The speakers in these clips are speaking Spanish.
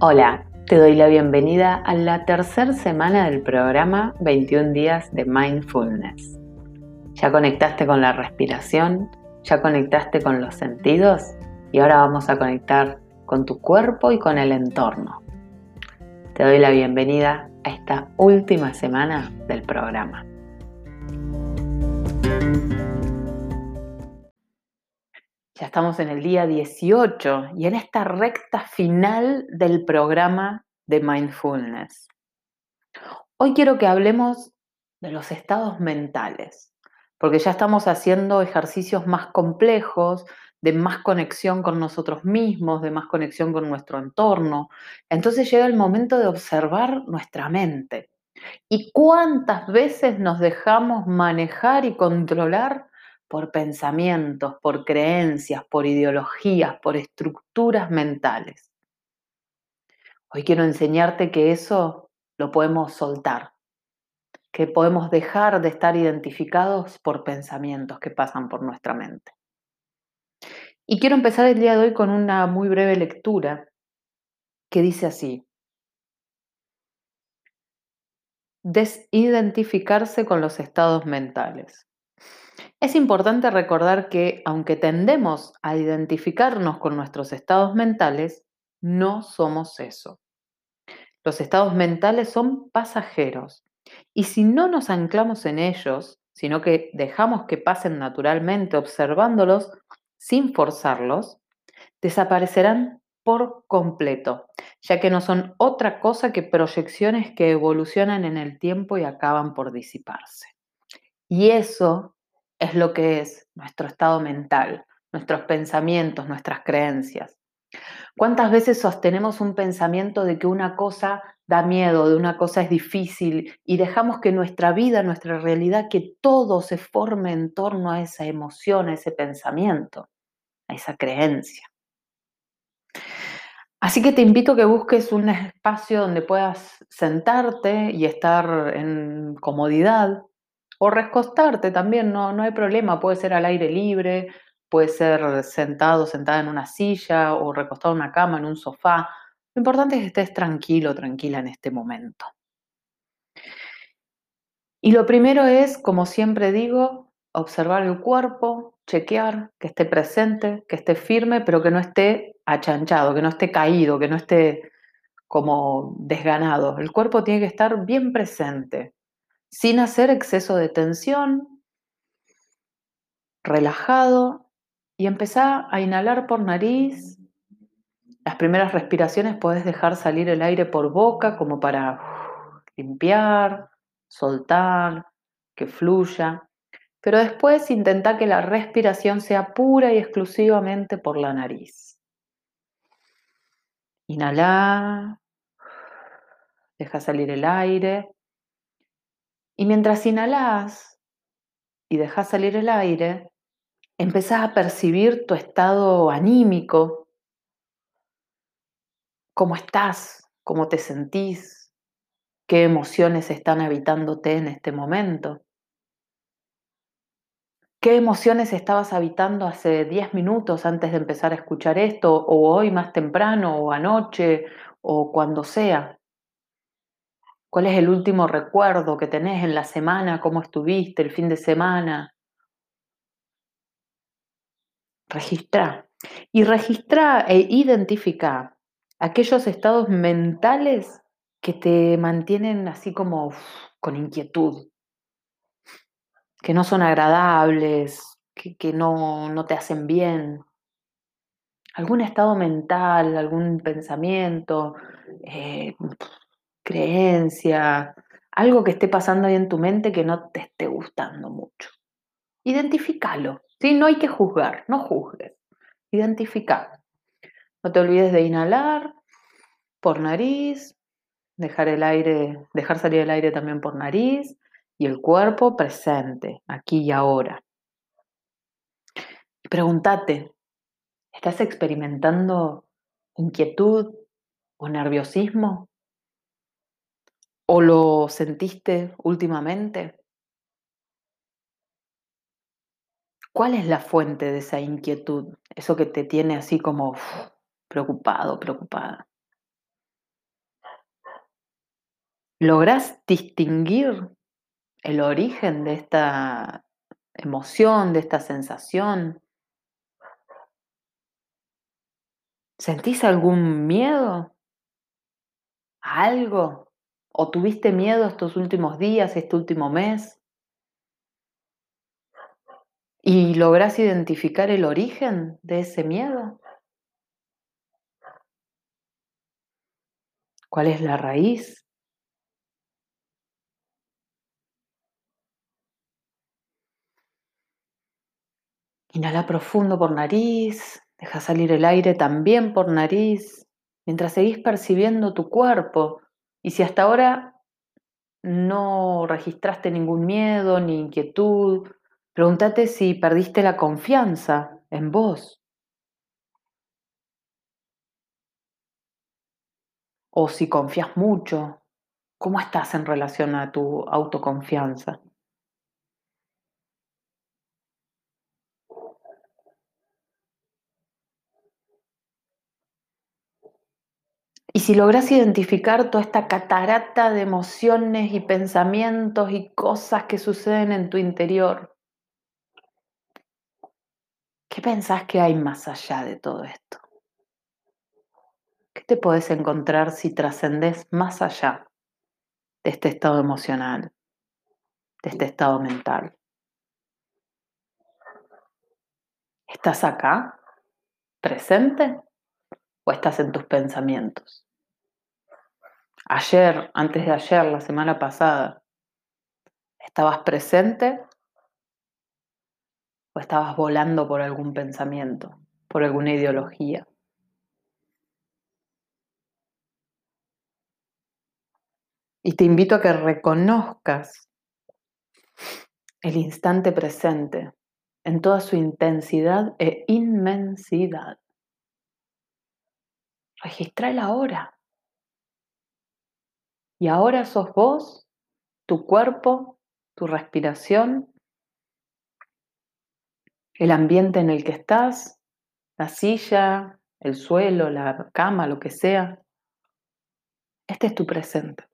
Hola, te doy la bienvenida a la tercera semana del programa 21 días de mindfulness. ¿Ya conectaste con la respiración? ¿Ya conectaste con los sentidos? Y ahora vamos a conectar con tu cuerpo y con el entorno. Te doy la bienvenida a esta última semana del programa. Estamos en el día 18 y en esta recta final del programa de mindfulness. Hoy quiero que hablemos de los estados mentales, porque ya estamos haciendo ejercicios más complejos, de más conexión con nosotros mismos, de más conexión con nuestro entorno. Entonces llega el momento de observar nuestra mente. ¿Y cuántas veces nos dejamos manejar y controlar por pensamientos, por creencias, por ideologías, por estructuras mentales. Hoy quiero enseñarte que eso lo podemos soltar, que podemos dejar de estar identificados por pensamientos que pasan por nuestra mente. Y quiero empezar el día de hoy con una muy breve lectura que dice así. Desidentificarse con los estados mentales. Es importante recordar que, aunque tendemos a identificarnos con nuestros estados mentales, no somos eso. Los estados mentales son pasajeros y si no nos anclamos en ellos, sino que dejamos que pasen naturalmente observándolos sin forzarlos, desaparecerán por completo, ya que no son otra cosa que proyecciones que evolucionan en el tiempo y acaban por disiparse. Y eso es lo que es nuestro estado mental, nuestros pensamientos, nuestras creencias. ¿Cuántas veces sostenemos un pensamiento de que una cosa da miedo, de una cosa es difícil y dejamos que nuestra vida, nuestra realidad, que todo se forme en torno a esa emoción, a ese pensamiento, a esa creencia? Así que te invito a que busques un espacio donde puedas sentarte y estar en comodidad, o recostarte también, no, no hay problema, puede ser al aire libre, puede ser sentado, sentada en una silla o recostado en una cama, en un sofá. Lo importante es que estés tranquilo, tranquila en este momento. Y lo primero es, como siempre digo, observar el cuerpo, chequear que esté presente, que esté firme, pero que no esté achanchado, que no esté caído, que no esté como desganado. El cuerpo tiene que estar bien presente, sin hacer exceso de tensión, relajado y empezá a inhalar por nariz. Las primeras respiraciones podés dejar salir el aire por boca como para limpiar, soltar, que fluya. Pero después intenta que la respiración sea pura y exclusivamente por la nariz. Inhala, deja salir el aire y mientras inhalás y dejas salir el aire, empezás a percibir tu estado anímico, cómo estás, cómo te sentís, qué emociones están habitándote en este momento. ¿Qué emociones estabas habitando hace 10 minutos antes de empezar a escuchar esto, o hoy más temprano, o anoche, o cuando sea? ¿Cuál es el último recuerdo que tenés en la semana? ¿Cómo estuviste el fin de semana? Registra. Y registra e identifica aquellos estados mentales que te mantienen así como con inquietud, que no son agradables, que, no, no, te hacen bien. Algún estado mental, algún pensamiento, eh, creencia, algo que esté pasando ahí en tu mente que no te esté gustando mucho. Identifícalo, ¿sí? No hay que juzgar, no juzgues. Identifica. No te olvides de inhalar por nariz, dejar el aire, dejar salir el aire también por nariz y el cuerpo presente, aquí y ahora. Pregúntate, ¿estás experimentando inquietud o nerviosismo? ¿O lo sentiste últimamente? ¿Cuál es la fuente de esa inquietud? Eso que te tiene así como preocupado, preocupada. ¿Lográs distinguir el origen de esta emoción, de esta sensación? ¿Sentís algún miedo? ¿A algo? ¿O tuviste miedo estos últimos días, este último mes? ¿Y lográs identificar el origen de ese miedo? ¿Cuál es la raíz? Inhala profundo por nariz, deja salir el aire también por nariz, mientras seguís percibiendo tu cuerpo. Y si hasta ahora no registraste ningún miedo ni inquietud, pregúntate si perdiste la confianza en vos. O si confías mucho, ¿cómo estás en relación a tu autoconfianza? Y si logras identificar toda esta catarata de emociones y pensamientos y cosas que suceden en tu interior, ¿qué pensás que hay más allá de todo esto? ¿Qué te podés encontrar si trascendes más allá de este estado emocional, de este estado mental? ¿Estás acá, presente, o estás en tus pensamientos? Ayer, antes de ayer, la semana pasada, ¿estabas presente o estabas volando por algún pensamiento, por alguna ideología? Y te invito a que reconozcas el instante presente en toda su intensidad e inmensidad. Registra el ahora. Y ahora sos vos, tu cuerpo, tu respiración, el ambiente en el que estás, la silla, el suelo, la cama, lo que sea. Este es tu presente.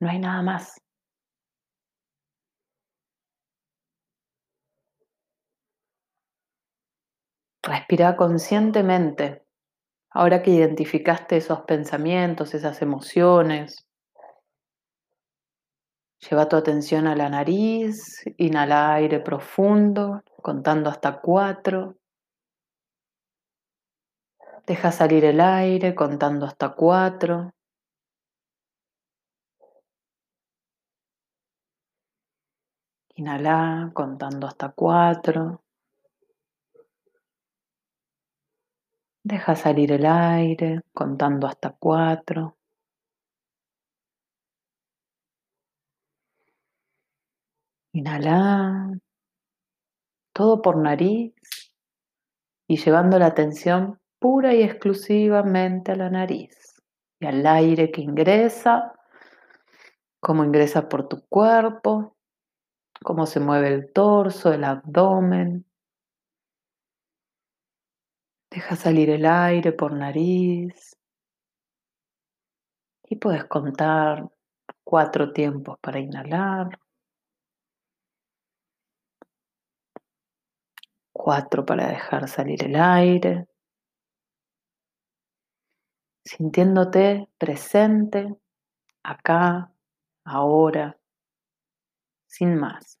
No hay nada más. Respira conscientemente. Ahora que identificaste esos pensamientos, esas emociones, lleva tu atención a la nariz, inhala aire profundo, contando hasta cuatro. Deja salir el aire contando hasta cuatro. Inhala contando hasta cuatro. Deja salir el aire contando hasta cuatro. Inhala. Todo por nariz. Y llevando la atención pura y exclusivamente a la nariz. Y al aire que ingresa, cómo ingresa por tu cuerpo, cómo se mueve el torso, el abdomen. Deja salir el aire por nariz. Y puedes contar cuatro tiempos para inhalar, cuatro para dejar salir el aire, sintiéndote presente acá, ahora, sin más.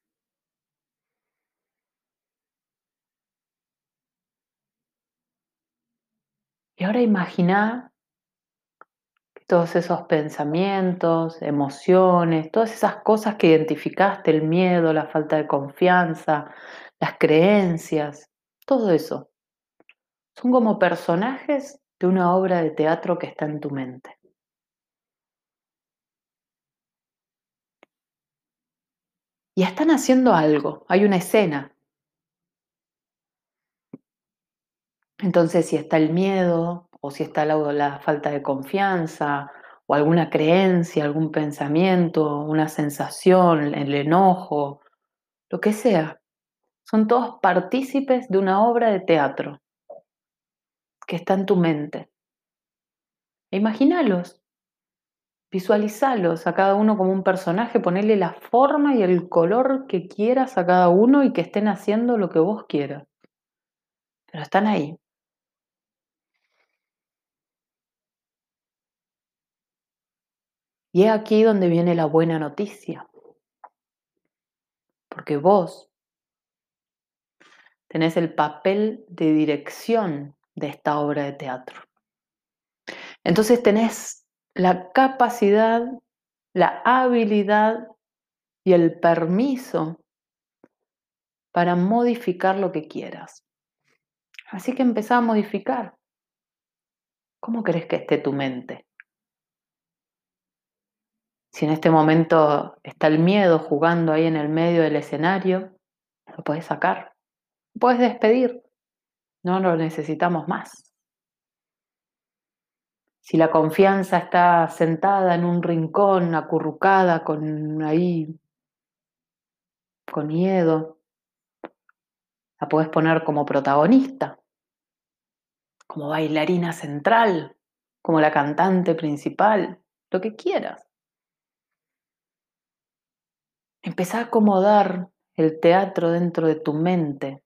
Y ahora imagina que todos esos pensamientos, emociones, todas esas cosas que identificaste, el miedo, la falta de confianza, las creencias, todo eso, son como personajes de una obra de teatro que está en tu mente. Y están haciendo algo, hay una escena, Entonces, si está el miedo o si está la, falta de confianza o alguna creencia, algún pensamiento, una sensación, el enojo, lo que sea, son todos partícipes de una obra de teatro que está en tu mente. Imagínalos. Visualizalos a cada uno como un personaje, ponerle la forma y el color que quieras a cada uno y que estén haciendo lo que vos quieras. Pero están ahí. Y es aquí donde viene la buena noticia. Porque vos tenés el papel de dirección de esta obra de teatro. Entonces tenés la capacidad, la habilidad y el permiso para modificar lo que quieras. Así que empezá a modificar. ¿Cómo crees que esté tu mente? Si en este momento está el miedo jugando ahí en el medio del escenario, lo puedes sacar, lo puedes despedir, no lo necesitamos más. Si la confianza está sentada en un rincón, acurrucada, con ahí, con miedo, la puedes poner como protagonista, como bailarina central, como la cantante principal, lo que quieras. Empezá a acomodar el teatro dentro de tu mente,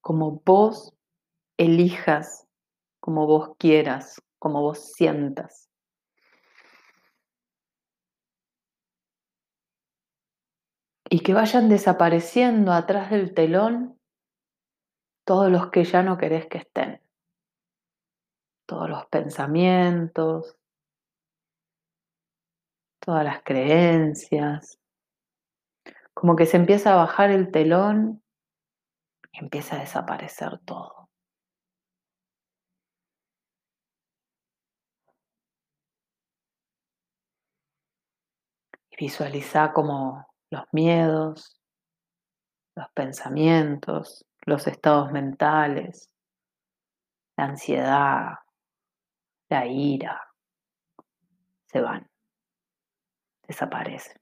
como vos elijas, como vos quieras, como vos sientas. Y que vayan desapareciendo atrás del telón todos los que ya no querés que estén. Todos los pensamientos, todas las creencias, como que se empieza a bajar el telón y empieza a desaparecer todo. Y visualiza como los miedos, los pensamientos, los estados mentales, la ansiedad, la ira, se van, desaparecen,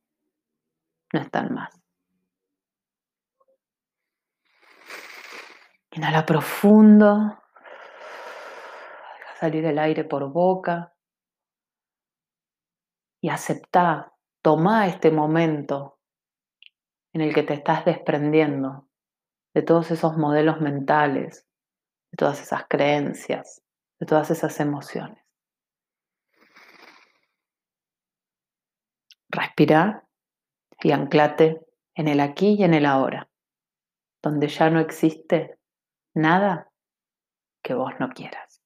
no están más. Inhala profundo. Deja salir el aire por boca. Y acepta, toma este momento en el que te estás desprendiendo de todos esos modelos mentales, de todas esas creencias, de todas esas emociones. Respira y anclate en el aquí y en el ahora, donde ya no existe nada que vos no quieras.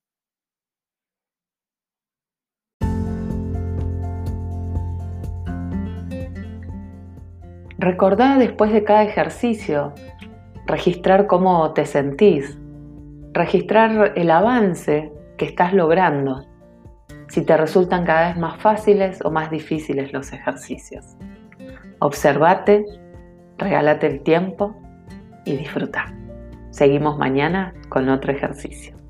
Recordá después de cada ejercicio registrar cómo te sentís, registrar el avance que estás logrando, si te resultan cada vez más fáciles o más difíciles los ejercicios. Observate, regálate el tiempo y disfruta. Seguimos mañana con otro ejercicio.